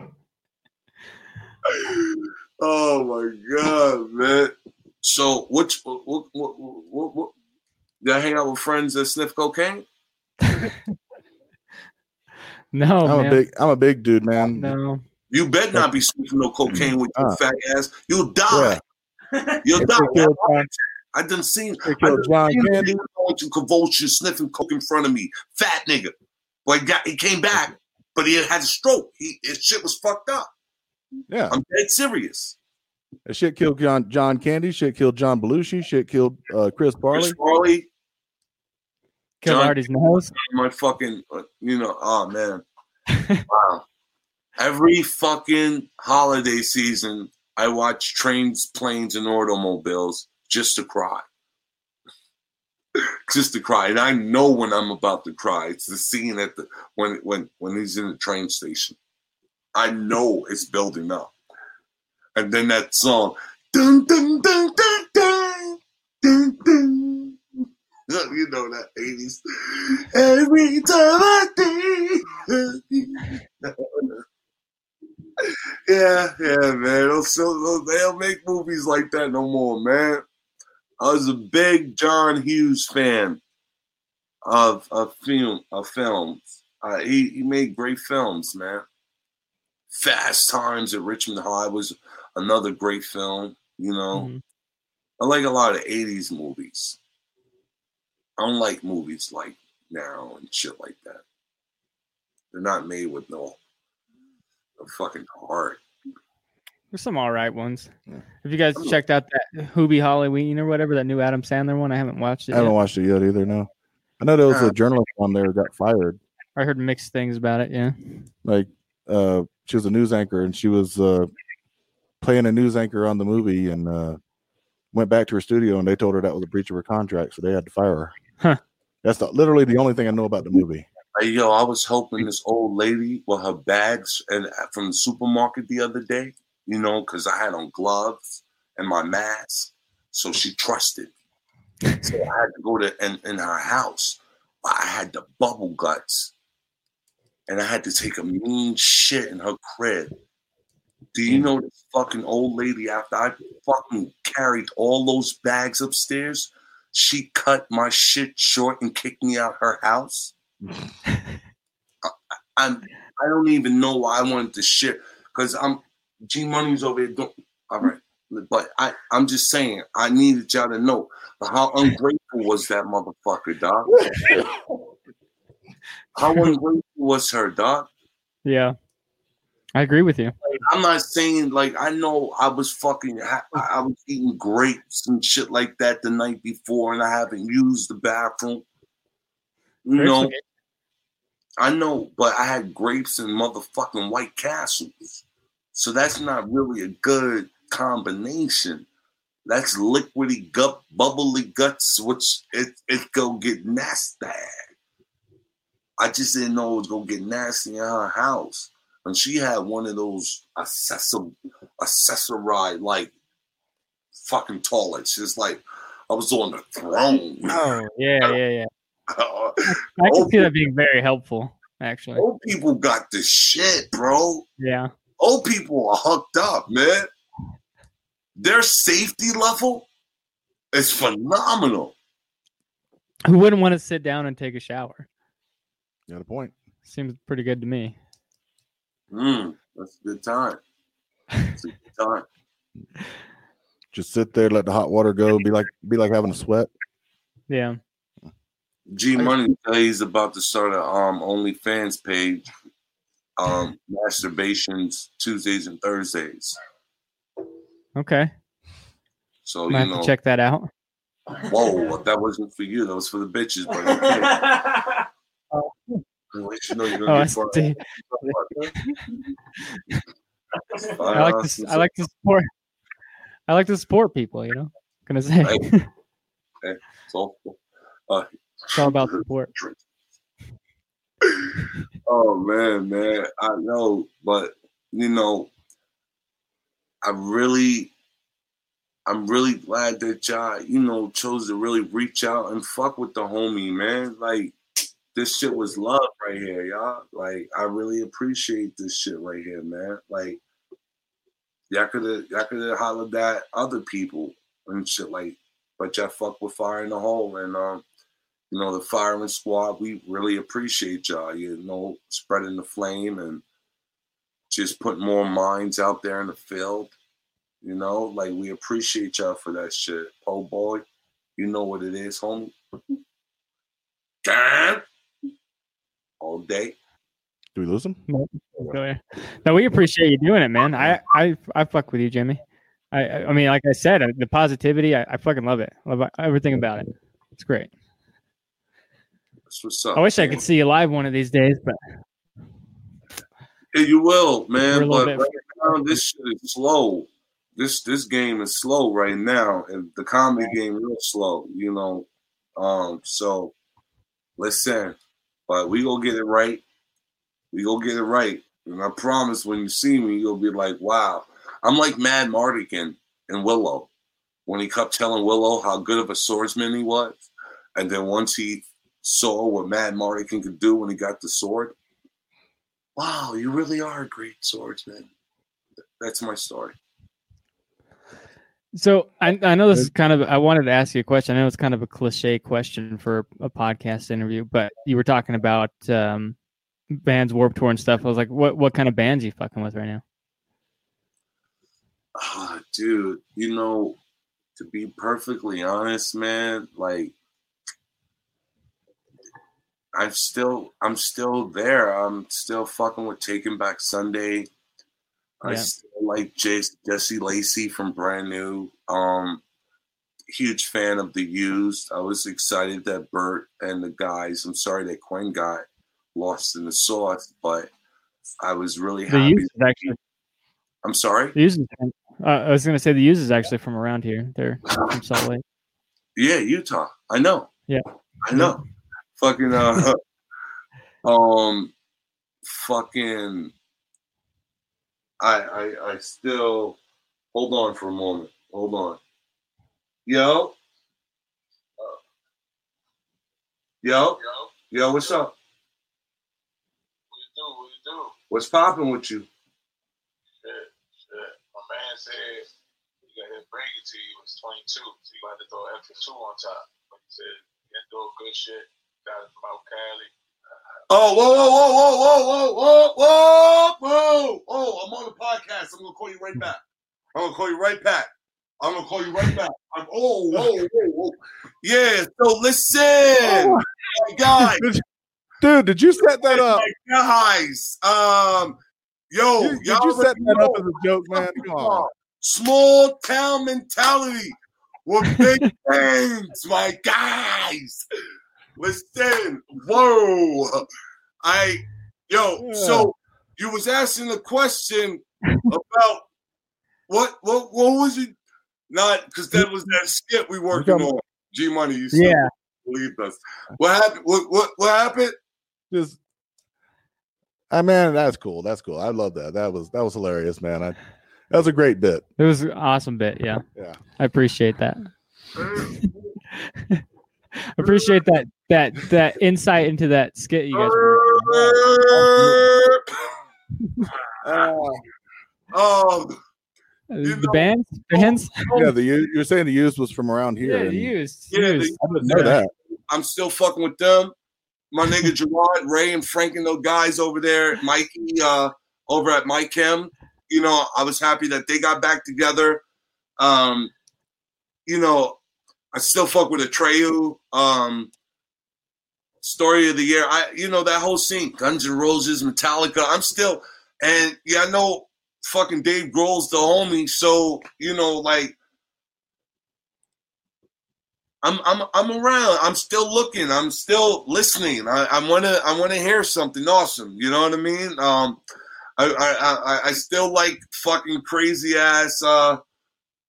[laughs] oh my god, man. So, which what what what, what, what did I hang out with friends that sniff cocaine? [laughs] no, I'm man. a big I'm a big dude, man. No. You better not be sniffing no cocaine with your Uh. fat ass. You'll die. [laughs] You'll If die. they killed I done seen, they I killed done John seen Candy. going to convulsions, sniffing coke in front of me. Fat nigga. Boy, he, got, he came back, but he had a stroke. He his shit was fucked up. Yeah, I'm dead serious. that shit killed John John Candy. Shit killed John Belushi. Shit killed uh, Chris Farley. Chris Farley, Kill John- Artie's nose. my fucking, uh, you know, oh man, [laughs] wow. Every fucking holiday season, I watch trains, planes, and automobiles just to cry. [laughs] just to cry, and I know when I'm about to cry. It's the scene at the when when when he's in the train station. I know it's building up, and then that song, dun dun dun dun dun dun dun. [laughs] You know that eighties. Every time I think. [laughs] yeah, yeah, man. They'll, still, they don't make movies like that no more, man. I was a big John Hughes fan of of film of films. Uh, he he made great films, man. Fast Times at Ridgemont High was another great film. You know, Mhm. I like a lot of '80s movies. I don't like movies like now and shit like that. They're not made with no, no fucking heart. There's some all right ones. Yeah. Have you guys checked out that Hubie Halloween or whatever that new Adam Sandler one? I haven't watched it. I haven't Yet. watched it yet either. No, I know there was Uh, a journalist on there who got fired. I heard mixed things about it. Yeah. Like, uh, she was a news anchor and she was uh, playing a news anchor on the movie and uh, went back to her studio and they told her that was a breach of her contract, so they had to fire her. Huh. That's the, literally the only thing I know about the movie. Hey, yo, I was helping this old lady with her bags and from the supermarket the other day. You know, because I had on gloves and my mask, so she trusted. me. so I had to go to in, in her house. I had the bubble guts, and I had to take a mean shit in her crib. Do you mm. know this fucking old lady? After I fucking carried all those bags upstairs, she cut my shit short and kicked me out her house. [laughs] I'm I don't even know why I wanted to shit because I'm G Money's over there. Don't all right, but I I'm just saying I needed y'all to know how ungrateful was that motherfucker, dog. [laughs] how ungrateful was her, dog. Yeah. I agree with you. I'm not saying like I know I was fucking I, I was eating grapes and shit like that the night before, and I haven't used the bathroom. You Grapes know, I know, but I had grapes and motherfucking White Castles, so that's not really a good combination. That's liquidy gut, bubbly guts, which it it go get nasty. I just didn't know it was gonna get nasty in her house. And she had one of those accessor accessorized like fucking toilets. It's like I was on the throne. Oh yeah, yeah, yeah. [laughs] I can see that being very helpful, actually. Old people got the shit, bro. Yeah. Old people are hooked up, man. Their safety level is phenomenal. Who wouldn't want to sit down and take a shower? Got a point. Seems pretty good to me. Mm, that's a good time. It's a good time. [laughs] Just sit there, let the hot water go. Be like, be like having a sweat. Yeah. G Money he's about to start a um OnlyFans page. Um, masturbations Tuesdays and Thursdays. Okay. So I you might have know, to check that out. whoa, that wasn't for you. That was for the bitches, but okay. [laughs] I'll you know you're Oh, gonna I get. [laughs] I like to. s- I like to support. I like to support people. You know, gonna say Right. [laughs] So, uh, it's all about support. Oh man, man, I know, but you know, I really, I'm really glad that y'all, you know, chose to really reach out and fuck with the homie, man. Like, this shit was love right here, y'all. Like, I really appreciate this shit right here, man. Like, y'all could have, y'all could have hollered at other people and shit like, but y'all fuck with fire in the hole and um you know, the firing squad, we really appreciate y'all, you know, spreading the flame and just putting more minds out there in the field. You know, like we appreciate y'all for that shit. Po boy, you know what it is, homie. Damn. All day. Do we lose him? Go ahead. No, we appreciate you doing it, man. I I I fuck with you, Jimmy. I I I mean, like I said, uh, the positivity. I, I fucking love it. Love everything about it. It's great. That's what's up. I wish I could see you live one of these days, but Yeah, you will, man. But bit- right now, this shit is slow. This this game is slow right now, and the comedy game real slow. You know, um. So listen, but we gonna get it right. We gonna get it right, and I promise when you see me, you'll be like, "Wow." I'm like Madmartigan and Willow when he kept telling Willow how good of a swordsman he was, and then once he saw what Madmartigan could do when he got the sword, wow, you really are a great swordsman. That's my story. So I, I know this is kind of I wanted to ask you a question. I know it's kind of a cliche question for a podcast interview, but you were talking about um, bands Warped Tour and stuff. I was like, what what kind of bands you fucking with right now? Ah, dude, you know, to be perfectly honest, man, like I'm still I'm still there. I'm still fucking with Taking Back Sunday. I still like Jesse, Jesse Lacey from Brand New. Um huge fan of the used. I was excited that Bert and the guys, I'm sorry that Quinn got lost in the sauce, but I was really The happy. use is actually I'm sorry. the use is, uh, I was gonna say the use is actually from around here. They're from Salt Lake. [laughs] Yeah, Utah. I know. Yeah. I know. Fucking uh [laughs] um fucking I I I still hold on for a moment. Hold on. Yo. Yo. Yo, what's up? What you do? What's popping with you? Shit, shit. My man said he got to bring it to you. It's 22, so you got to throw extra two on top. Like you said, you to do good shit. Got it Cali. Oh, whoa, whoa, whoa, whoa, whoa, whoa, whoa, whoa, whoa. Oh, I'm on the podcast. I'm gonna call you right back. I'm gonna call you right back. I'm gonna call you right back. I'm oh, whoa, whoa, whoa. Yeah, so listen, my guys, Dude, did you set that up? guys. Um, yo, Did, did you set that up as a joke, man? Come on. Small town mentality with big things, my guys. Listen, whoa. I yo, so you was asking a question about what what what was it? Not because that was that skit we working on. G Money, you still Yeah. believed us. What happened? What what what happened? Just, I man, that's cool. That's cool. I love that. That was that was hilarious, man. I that was a great bit. It was an awesome bit. Yeah. Yeah. I appreciate that. [laughs] [laughs] appreciate that that that insight into that skit you guys were oh, oh, working You the know- bands bands Yeah, the you're saying the used was from around here. yeah and- the used Yeah, the- used. I didn't know that. I'm still fucking with them. My nigga Gerard, Ray, and Frank and those guys over there, Mikey, uh, over at My Chem. You know, I was happy that they got back together. Um, you know, I still fuck with Atreyu. Um, story of the year. I, you know, that whole scene, Guns N' Roses, Metallica. I'm still, and yeah, I know fucking Dave Grohl's the homie. So you know, like I'm I'm I'm around. I'm still looking. I'm still listening. I, I wanna I wanna hear something awesome. You know what I mean? Um, I I I, I still like fucking crazy ass uh,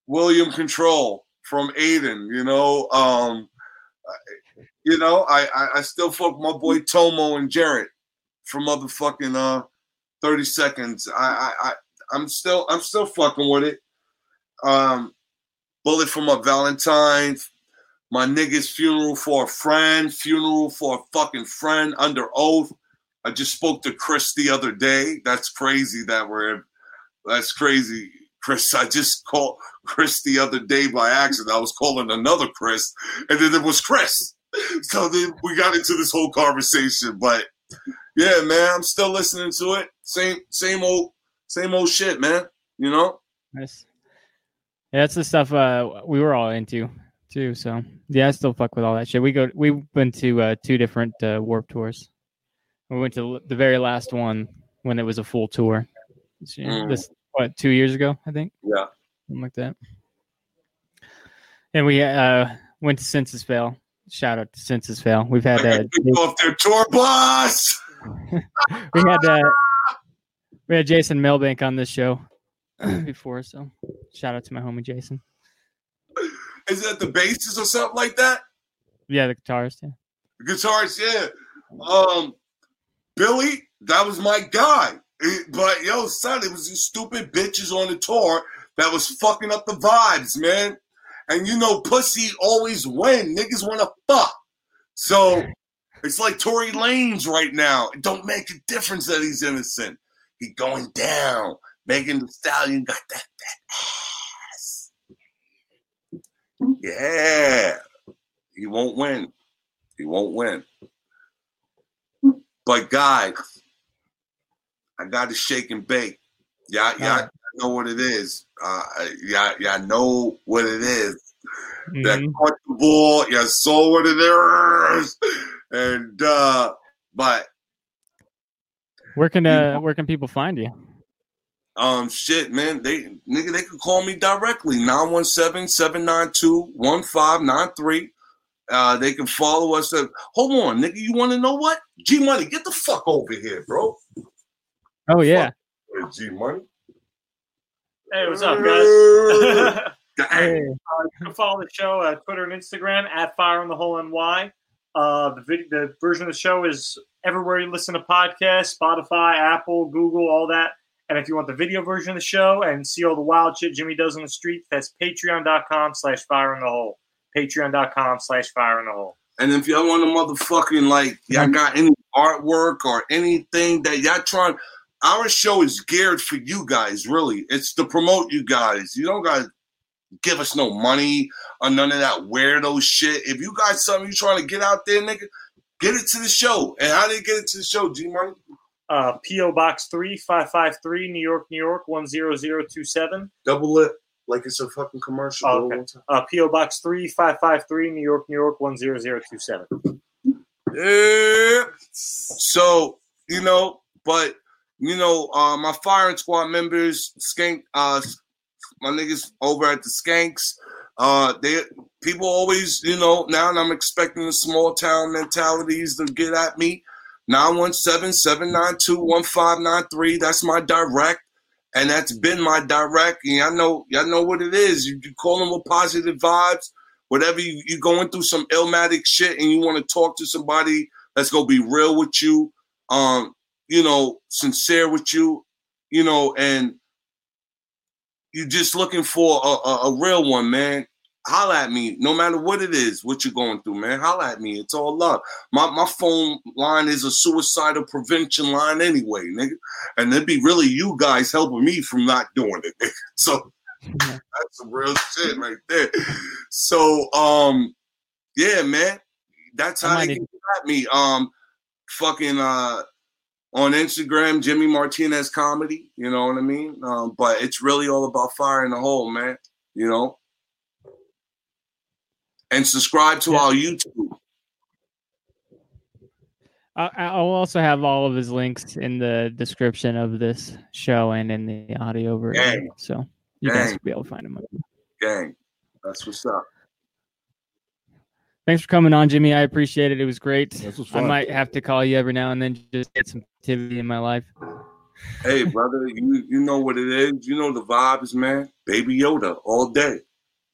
William Control from Aiden. You know, um, you know I, I I still fuck my boy Tomo and Jared from motherfucking uh thirty seconds. I I, I I'm still I'm still fucking with it. Um, bullet for my Valentine my nigga's funeral for a friend, funeral for a fucking friend under oath. I just spoke to Chris the other day. That's crazy that we're that's crazy. Chris, I just called Chris the other day by accident. I was calling another Chris, and then it was Chris. So then we got into this whole conversation. But yeah, man, I'm still listening to it. Same, same old, same old shit, man. You know? Nice. Yeah, that's the stuff uh, we were all into too. So yeah, I still fuck with all that shit. We go, we went to uh, two different uh, Warped tours. We went to the very last one when it was a full tour. This, Mm. this what two years ago, I think, Yeah. something like that. And we uh, went to Senses Fail. Shout out to Senses Fail. We've had uh, off their tour bus. [laughs] we had uh, we had Jason Milbank on this show [clears throat] before, so shout out to my homie Jason. Is that the bases or something like that? Yeah, the guitarist. Yeah. The guitarist, yeah. Um, Billy, that was my guy. But yo, son, it was these stupid bitches on the tour that was fucking up the vibes, man. And you know, pussy always win. Niggas want to fuck. So it's like Tory Lanez right now. It don't make a difference that he's innocent. He going down. Megan Thee Stallion got that that ass. Yeah. He won't win. He won't win. But guys, I got to shake and bake. Yeah, yeah, Alright. I know what it is. Uh, yeah, yeah, I know what it is. That Mhm. caught the ball. You saw what it is. And uh, but Where can uh, where can people find you? um, shit, man, they nigga, they can call me directly 917-792-1593. Uh, they can follow us. At, hold on, nigga, you want to know what? G Money, get the fuck over here, bro. Oh yeah, G Money. Hey, what's up, guys? [laughs] Hey. you can follow the show at Twitter and Instagram at Fire on the Hole NY. Uh, the video, the version of the show is everywhere you listen to podcasts: Spotify, Apple, Google, all that. And if you want the video version of the show and see all the wild shit Jimmy does on the street, that's patreon.com slash fire in the hole. Patreon.com slash fire in the hole. And if y'all want to motherfucking like, y'all got any artwork or anything that y'all trying, our show is geared for you guys, really. It's to promote you guys. You don't got to give us no money or none of that weirdo shit. If you got something you trying to get out there, nigga, get it to the show. And how do you get it to the show, G Money? Uh, P.O. Box 3553, New York, New York, 10027. Double it like it's a fucking commercial. Oh, okay. Uh, P.O. Box 3553, New York, New York, 10027. Yeah. So, you know, but you know, uh my firing squad members, skank uh my niggas over at the skanks, uh they people always, you know, now I'm expecting the small town mentalities to get at me. 917-792-1593. That's my direct. And that's been my direct. And y'all know, y'all know what it is. You, you call them with positive vibes. Whatever you, you going through some illmatic shit and you want to talk to somebody that's gonna be real with you, um, you know, sincere with you, you know, and you're just looking for a, a, a real one, man. Holla at me no matter what it is what you're going through man. Holla at me it's all love. My, my phone line is a suicidal prevention line anyway nigga. And it'd be really you guys helping me from not doing it nigga. [laughs] so that's some real shit right there. So um yeah man. That's how they get at me. Um fucking uh on Instagram, Jimmy Martinez comedy, you know what I mean? Um, but it's really all about fire in the hole, man. You know, and subscribe to Yeah. our YouTube. I- I'll also have all of his links in the description of this show and in the audio version. Gang. So you guys will be able to find him. Gang. That's what's up. Thanks for coming on, Jimmy. I appreciate it. It was great. This was I might have to call you every now and then just get some activity in my life. Hey, brother, you you know what it is. You know the vibes, man. Baby Yoda all day.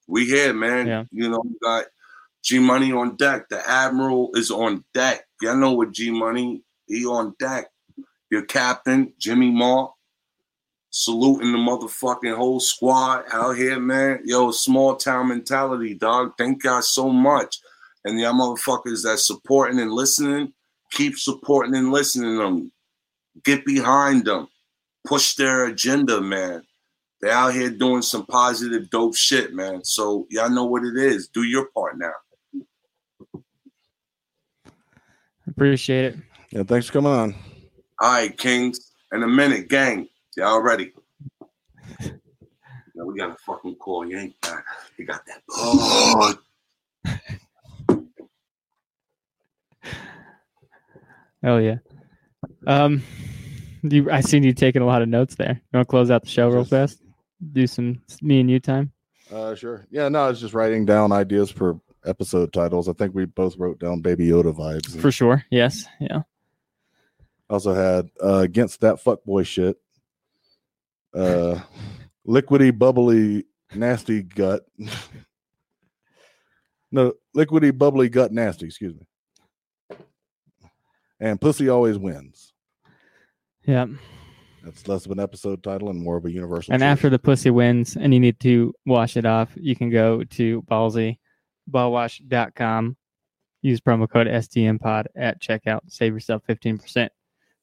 We here, man. Yeah. You know, we got G Money on deck. The Admiral is on deck. Y'all know what G Money, he on deck. Your captain, Jimmy Moore. Saluting the motherfucking whole squad out here, man. Yo, small town mentality, dog. Thank y'all so much. And y'all motherfuckers that supporting and listening, keep supporting and listening them. Get behind them. Push their agenda, man. They're out here doing some positive, dope shit, man. So y'all know what it is. Do your part now. Appreciate it. Yeah, thanks for coming on. All right, Kings. In a minute, gang. Y'all ready? [laughs] Yeah, we got a fucking call. You ain't got. You got that blood. [laughs] Oh yeah. Um, you, I seen you taking a lot of notes there. You want to close out the show real fast? Do some me and you time. Uh, sure. Yeah, no, I was just writing down ideas for episode titles. I think we both wrote down Baby Yoda vibes. For sure. Yes. Yeah. Also had uh, against that fuckboy shit. Uh, [laughs] liquidy, bubbly, nasty gut. [laughs] no, liquidy, bubbly, gut, nasty. Excuse me. And pussy always wins. Yeah. That's less of an episode title and more of a universal. And truth. after the pussy wins and you need to wash it off, you can go to ballsy, ballwash.com, use promo code STMPod at checkout, save yourself 15%.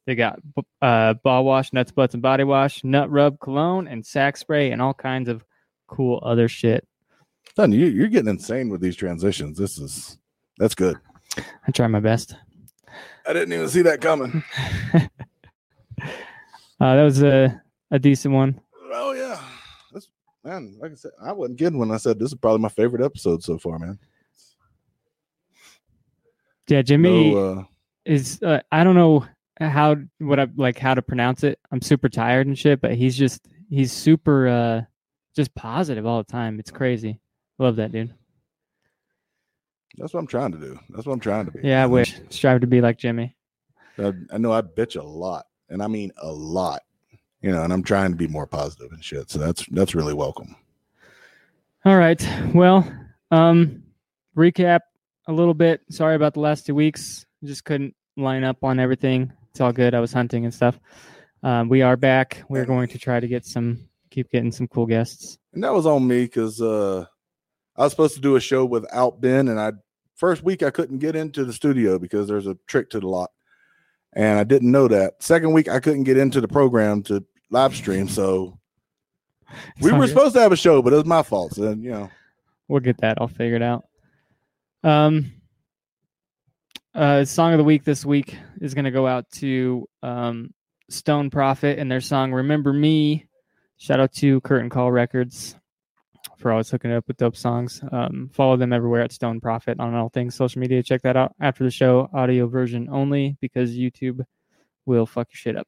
They got uh, ball wash, nuts, butts, and body wash, nut rub, cologne, and sack spray, and all kinds of cool other shit. Son, you, you're getting insane with these transitions. This is that's good. I try my best. I didn't even see that coming. [laughs] Uh, that was a, a decent one. Oh yeah, that's man. Like I said, I wasn't kidding when I said this is probably my favorite episode so far, man. Yeah, Jimmy No, uh, is uh, I don't know how what I like how to pronounce it. I'm super tired and shit, but he's just he's super uh just positive all the time. It's crazy. Love that dude. That's what I'm trying to do. That's what I'm trying to be. Yeah, I wish [laughs] strive to be like Jimmy. I, I know I bitch a lot, and I mean a lot. You know, and I'm trying to be more positive and shit. So that's that's really welcome. All right. Well, um recap a little bit. Sorry about the last two weeks. Just couldn't line up on everything. It's all good. I was hunting and stuff. Um, we are back. We're going to try to get some keep getting some cool guests. And that was on me because uh, I was supposed to do a show without Ben, and I first week I couldn't get into the studio because there's a trick to the lock, and I didn't know that. Second week I couldn't get into the program to live stream, so [laughs] we were good. supposed to have a show, but it was my fault. So you know, we'll get that all figured out. Um, uh, song of the week this week is going to go out to um, Stone Prophet and their song "Remember Me." Shout out to Curtain Call Records for always hooking it up with dope songs. Um, follow them everywhere at Stone Profit on all things social media. Check that out after the show, audio version only, because YouTube will fuck your shit up.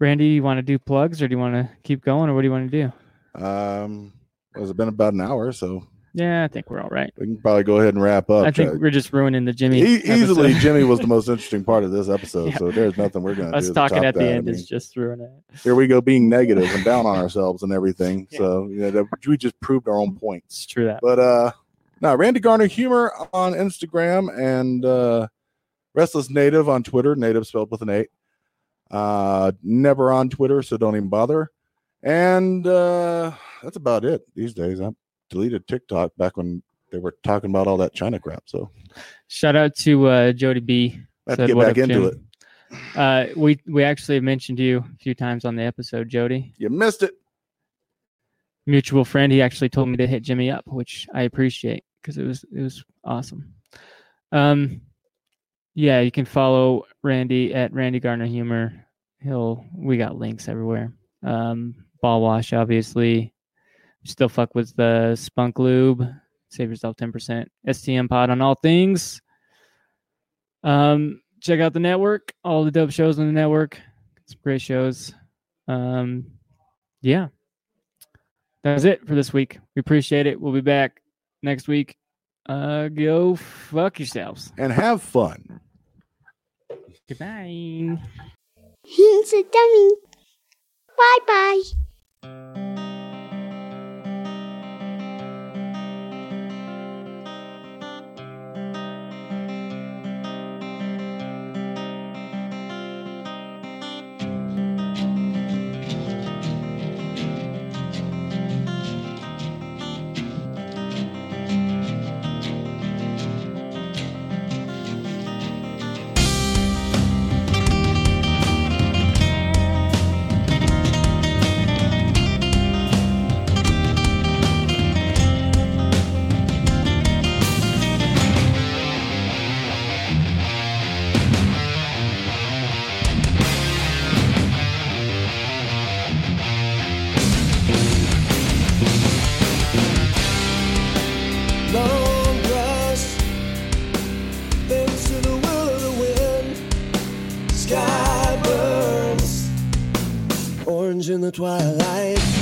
Randy, you want to do plugs or do you want to keep going or what do you want to do? um, has it been about an hour? So Yeah, I think we're all right. We can probably go ahead and wrap up. I think Chuck. we're just ruining the Jimmy. E- easily. [laughs] Jimmy was the most interesting part of this episode. Yeah. So there's nothing we're going [laughs] to do. Us talking at the that. I end mean, is just ruining it. here we go being negative and down on ourselves and everything. [laughs] Yeah. So you know, that, we just proved our own points. It's true that. But uh now Randy Garner humor on Instagram and uh Restless Native on Twitter, native spelled with an eight. Uh never on Twitter, so don't even bother. And uh that's about it these days. I deleted TikTok back when they were talking about all that China crap. So Shout out to uh, Jody B. Said, get back up, into Jim?" it. Uh, we we actually mentioned you a few times on the episode, Jody. You missed it. Mutual friend. He actually told me to hit Jimmy up, which I appreciate because it was it was awesome. Um, yeah, you can follow Randy at Randy Garner Humor. He'll we got links everywhere. Um, Ball Wash, obviously. Still fuck with the Spunk Lube. Save yourself ten percent. STM Pod on all things. Um, check out the network. All the dope shows on the network. Some great shows. Um, yeah, that's it for this week. We appreciate it. We'll be back next week. Uh, go fuck yourselves. And have fun. Goodbye. He's a dummy. Bye bye. In the twilight.